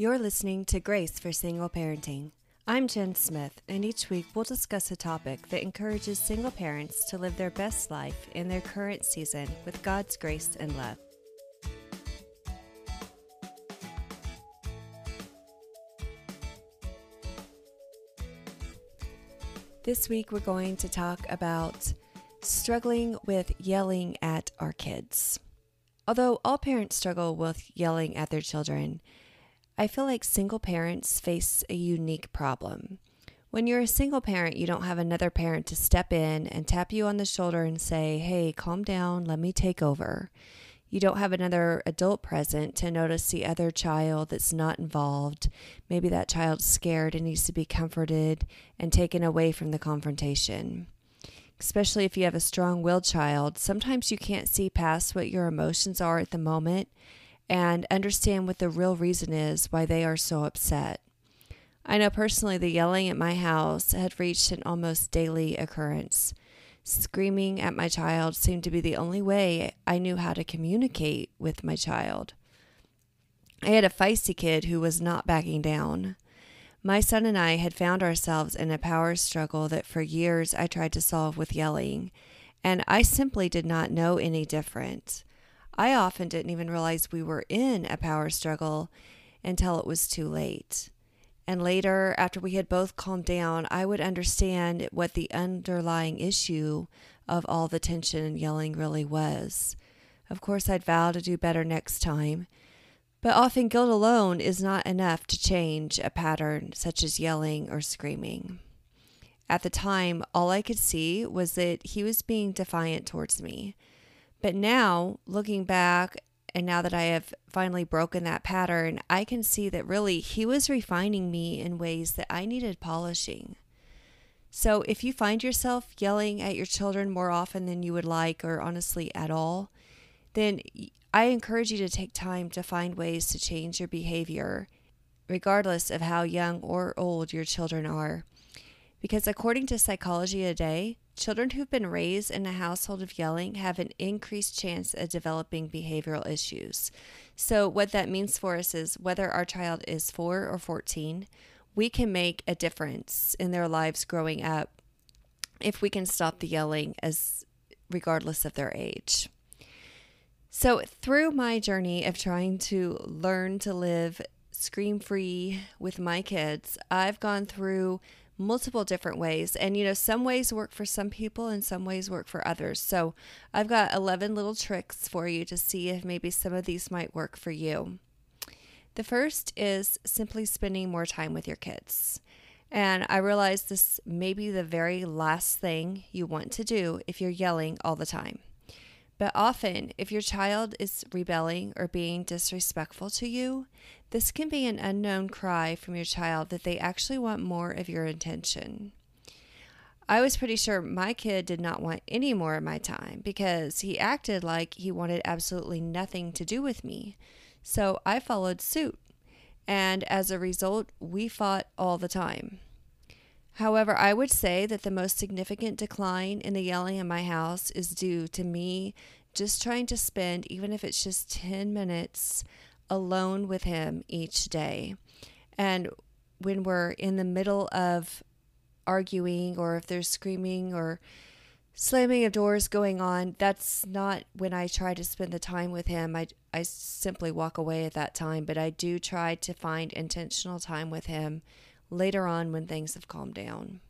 You're listening to Grace for Single Parenting. I'm Jen Smith, and each week we'll discuss a topic that encourages single parents to live their best life in their current season with God's grace and love. This week we're going to talk about struggling with yelling at our kids. Although all parents struggle with yelling at their children, I feel like single parents face a unique problem. When you're a single parent, you don't have another parent to step in and tap you on the shoulder and say, Hey, calm down, let me take over. You don't have another adult present to notice the other child that's not involved. Maybe that child's scared and needs to be comforted and taken away from the confrontation. Especially if you have a strong willed child, sometimes you can't see past what your emotions are at the moment and understand what the real reason is why they are so upset. I know personally the yelling at my house had reached an almost daily occurrence. Screaming at my child seemed to be the only way I knew how to communicate with my child. I had a feisty kid who was not backing down. My son and I had found ourselves in a power struggle that for years I tried to solve with yelling, and I simply did not know any different. I often didn't even realize we were in a power struggle until it was too late. And later, after we had both calmed down, I would understand what the underlying issue of all the tension and yelling really was. Of course, I'd vow to do better next time. But often, guilt alone is not enough to change a pattern such as yelling or screaming. At the time, all I could see was that he was being defiant towards me. But now, looking back, and now that I have finally broken that pattern, I can see that really he was refining me in ways that I needed polishing. So if you find yourself yelling at your children more often than you would like, or honestly at all, then I encourage you to take time to find ways to change your behavior, regardless of how young or old your children are. Because according to Psychology Today, children who've been raised in a household of yelling have an increased chance of developing behavioral issues. So, what that means for us is whether our child is 4 or 14, we can make a difference in their lives growing up if we can stop the yelling as regardless of their age. So, through my journey of trying to learn to live scream free with my kids, I've gone through multiple different ways. And, you know, some ways work for some people and some ways work for others. So I've got 11 little tricks for you to see if maybe some of these might work for you. The first is simply spending more time with your kids. And I realize this may be the very last thing you want to do if you're yelling all the time. But often, if your child is rebelling or being disrespectful to you, this can be an unknown cry from your child that they actually want more of your attention. I was pretty sure my kid did not want any more of my time because he acted like he wanted absolutely nothing to do with me. So I followed suit. And as a result, we fought all the time. However, I would say that the most significant decline in the yelling in my house is due to me just trying to spend, even if it's just 10 minutes, alone with Him each day. And when we're in the middle of arguing, or if there's screaming or slamming of doors going on, that's not when I try to spend the time with Him. I, I simply walk away at that time, but I do try to find intentional time with Him later on when things have calmed down.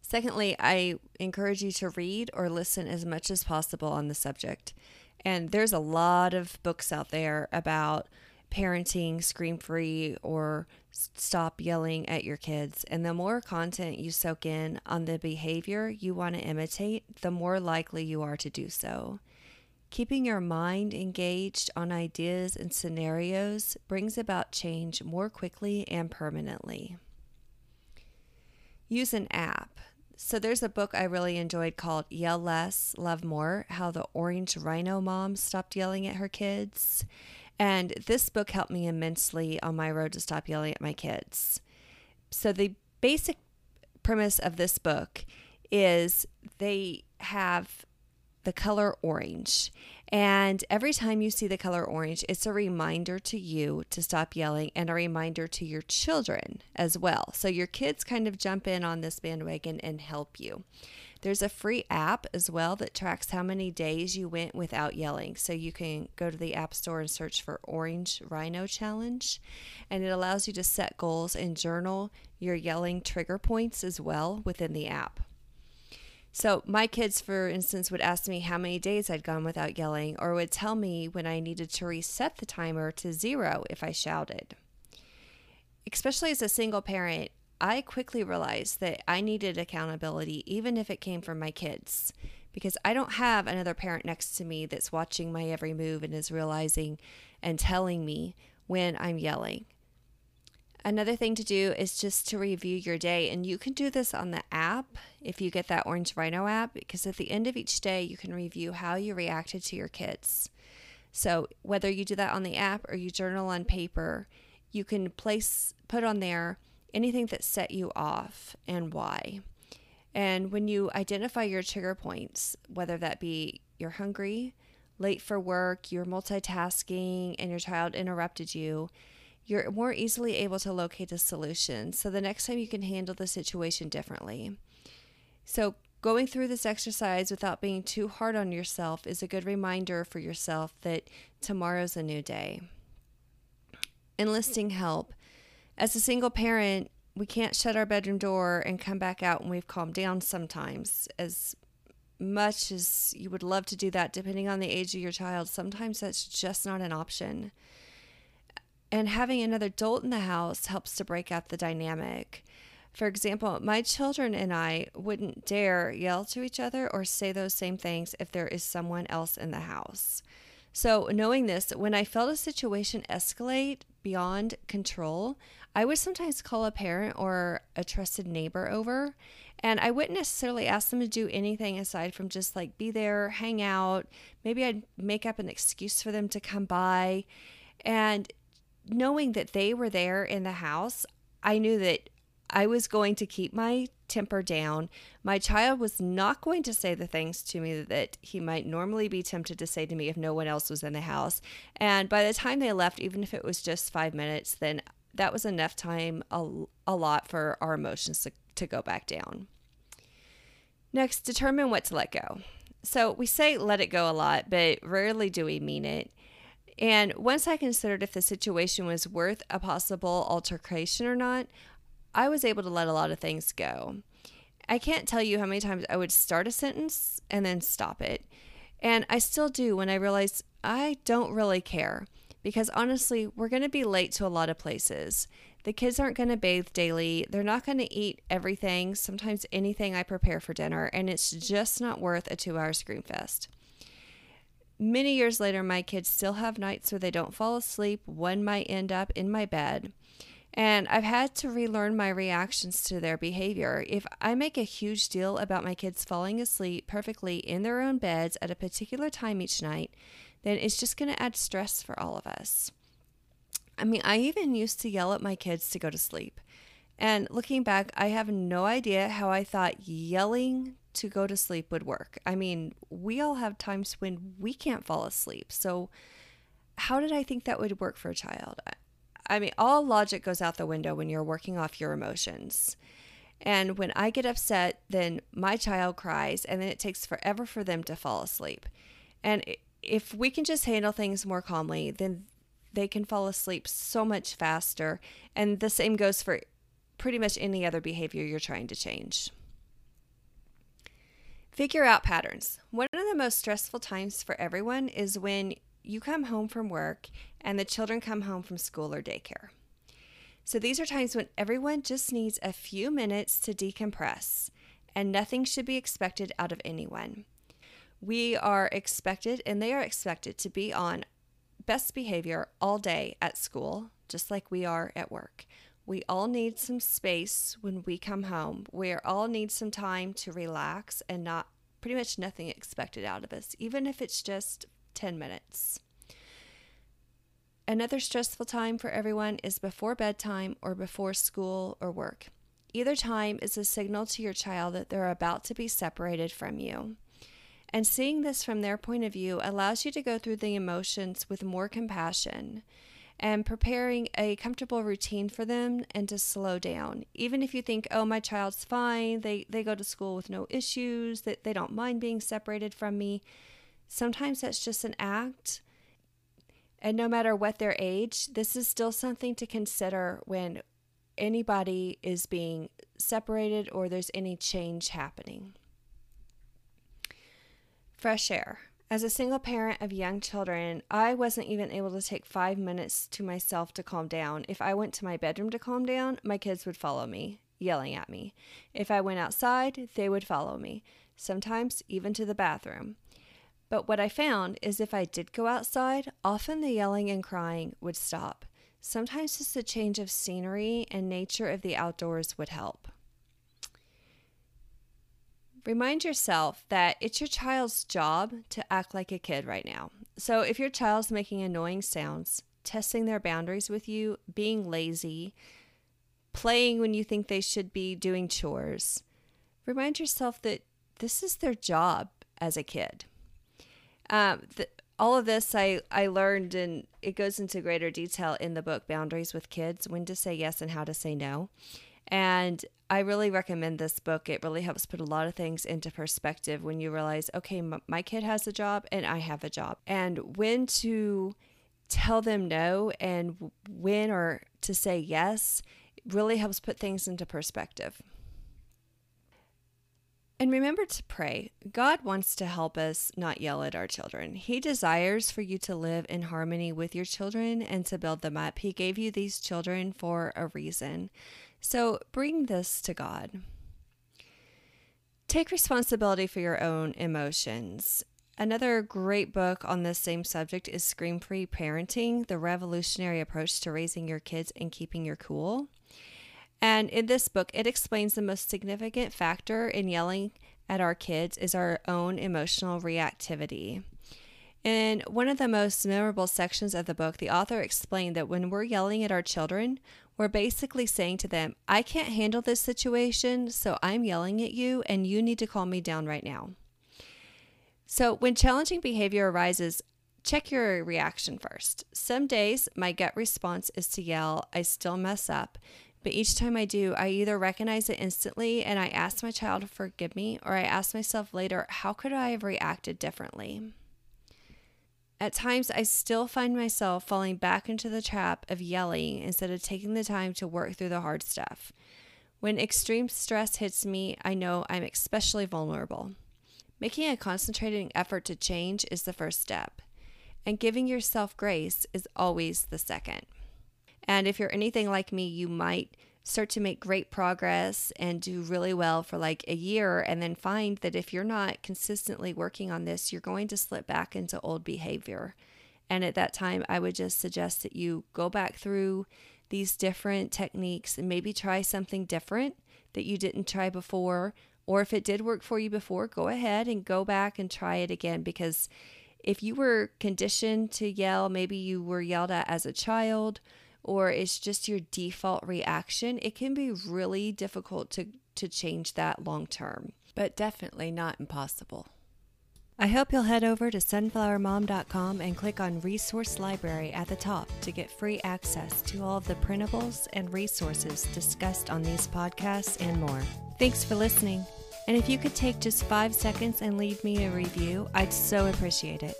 Secondly, I encourage you to read or listen as much as possible on the subject. And there's a lot of books out there about parenting scream free or stop yelling at your kids. And the more content you soak in on the behavior you want to imitate, the more likely you are to do so. Keeping your mind engaged on ideas and scenarios brings about change more quickly and permanently. Use an app. So, there's a book I really enjoyed called Yell Less, Love More How the Orange Rhino Mom Stopped Yelling at Her Kids. And this book helped me immensely on my road to stop yelling at my kids. So, the basic premise of this book is they have the color orange. And every time you see the color orange, it's a reminder to you to stop yelling and a reminder to your children as well. So your kids kind of jump in on this bandwagon and help you. There's a free app as well that tracks how many days you went without yelling. So you can go to the App Store and search for Orange Rhino Challenge. And it allows you to set goals and journal your yelling trigger points as well within the app. So, my kids, for instance, would ask me how many days I'd gone without yelling, or would tell me when I needed to reset the timer to zero if I shouted. Especially as a single parent, I quickly realized that I needed accountability, even if it came from my kids, because I don't have another parent next to me that's watching my every move and is realizing and telling me when I'm yelling. Another thing to do is just to review your day, and you can do this on the app if you get that Orange Rhino app, because at the end of each day, you can review how you reacted to your kids. So, whether you do that on the app or you journal on paper, you can place, put on there anything that set you off and why. And when you identify your trigger points, whether that be you're hungry, late for work, you're multitasking, and your child interrupted you, you're more easily able to locate a solution. So the next time you can handle the situation differently. So, going through this exercise without being too hard on yourself is a good reminder for yourself that tomorrow's a new day. Enlisting help as a single parent, we can't shut our bedroom door and come back out when we've calmed down sometimes. As much as you would love to do that, depending on the age of your child, sometimes that's just not an option. And having another adult in the house helps to break up the dynamic. For example, my children and I wouldn't dare yell to each other or say those same things if there is someone else in the house. So, knowing this, when I felt a situation escalate beyond control, I would sometimes call a parent or a trusted neighbor over, and I wouldn't necessarily ask them to do anything aside from just like be there, hang out. Maybe I'd make up an excuse for them to come by. And knowing that they were there in the house, I knew that I was going to keep my temper down. My child was not going to say the things to me that he might normally be tempted to say to me if no one else was in the house. And by the time they left, even if it was just five minutes, then that was enough time, a, a lot for our emotions to, to go back down. Next, determine what to let go. So we say let it go a lot, but rarely do we mean it. And once I considered if the situation was worth a possible altercation or not, I was able to let a lot of things go. I can't tell you how many times I would start a sentence and then stop it. And I still do when I realize I don't really care because honestly, we're going to be late to a lot of places. The kids aren't going to bathe daily. They're not going to eat everything, sometimes anything I prepare for dinner, and it's just not worth a two hour scream fest. Many years later, my kids still have nights where they don't fall asleep. One might end up in my bed. And I've had to relearn my reactions to their behavior. If I make a huge deal about my kids falling asleep perfectly in their own beds at a particular time each night, then it's just going to add stress for all of us. I mean, I even used to yell at my kids to go to sleep. And looking back, I have no idea how I thought yelling to go to sleep would work. I mean, we all have times when we can't fall asleep. So, how did I think that would work for a child? I mean, all logic goes out the window when you're working off your emotions. And when I get upset, then my child cries, and then it takes forever for them to fall asleep. And if we can just handle things more calmly, then they can fall asleep so much faster. And the same goes for pretty much any other behavior you're trying to change. Figure out patterns. One of the most stressful times for everyone is when you come home from work and the children come home from school or daycare. So these are times when everyone just needs a few minutes to decompress, and nothing should be expected out of anyone. We are expected, and they are expected to be on best behavior all day at school, just like we are at work. We all need some space when we come home. We all need some time to relax and not pretty much nothing expected out of us, even if it's just 10 minutes. Another stressful time for everyone is before bedtime or before school or work. Either time is a signal to your child that they're about to be separated from you. And seeing this from their point of view allows you to go through the emotions with more compassion and preparing a comfortable routine for them and to slow down. Even if you think, oh, my child's fine, they, they go to school with no issues, that they don't mind being separated from me. Sometimes that's just an act. And no matter what their age, this is still something to consider when anybody is being separated or there's any change happening. Fresh air. As a single parent of young children, I wasn't even able to take five minutes to myself to calm down. If I went to my bedroom to calm down, my kids would follow me, yelling at me. If I went outside, they would follow me, sometimes even to the bathroom. But what I found is if I did go outside, often the yelling and crying would stop. Sometimes just a change of scenery and nature of the outdoors would help. Remind yourself that it's your child's job to act like a kid right now. So if your child's making annoying sounds, testing their boundaries with you, being lazy, playing when you think they should be doing chores, remind yourself that this is their job as a kid. Um, all of this I, I learned, and it goes into greater detail in the book Boundaries with Kids When to Say Yes and How to Say No. And I really recommend this book. It really helps put a lot of things into perspective when you realize, okay, m- my kid has a job and I have a job, and when to tell them no and when or to say yes really helps put things into perspective. And remember to pray. God wants to help us not yell at our children. He desires for you to live in harmony with your children and to build them up. He gave you these children for a reason. So bring this to God. Take responsibility for your own emotions. Another great book on this same subject is Scream Free Parenting The Revolutionary Approach to Raising Your Kids and Keeping Your Cool. And in this book, it explains the most significant factor in yelling at our kids is our own emotional reactivity. In one of the most memorable sections of the book, the author explained that when we're yelling at our children, we're basically saying to them, I can't handle this situation, so I'm yelling at you, and you need to calm me down right now. So, when challenging behavior arises, check your reaction first. Some days, my gut response is to yell, I still mess up. But each time I do, I either recognize it instantly and I ask my child to forgive me, or I ask myself later, how could I have reacted differently? At times, I still find myself falling back into the trap of yelling instead of taking the time to work through the hard stuff. When extreme stress hits me, I know I'm especially vulnerable. Making a concentrated effort to change is the first step, and giving yourself grace is always the second. And if you're anything like me, you might start to make great progress and do really well for like a year and then find that if you're not consistently working on this, you're going to slip back into old behavior. And at that time, I would just suggest that you go back through these different techniques and maybe try something different that you didn't try before. Or if it did work for you before, go ahead and go back and try it again because if you were conditioned to yell, maybe you were yelled at as a child or it's just your default reaction, it can be really difficult to, to change that long term, but definitely not impossible. I hope you'll head over to sunflowermom.com and click on Resource Library at the top to get free access to all of the printables and resources discussed on these podcasts and more. Thanks for listening. And if you could take just five seconds and leave me a review, I'd so appreciate it.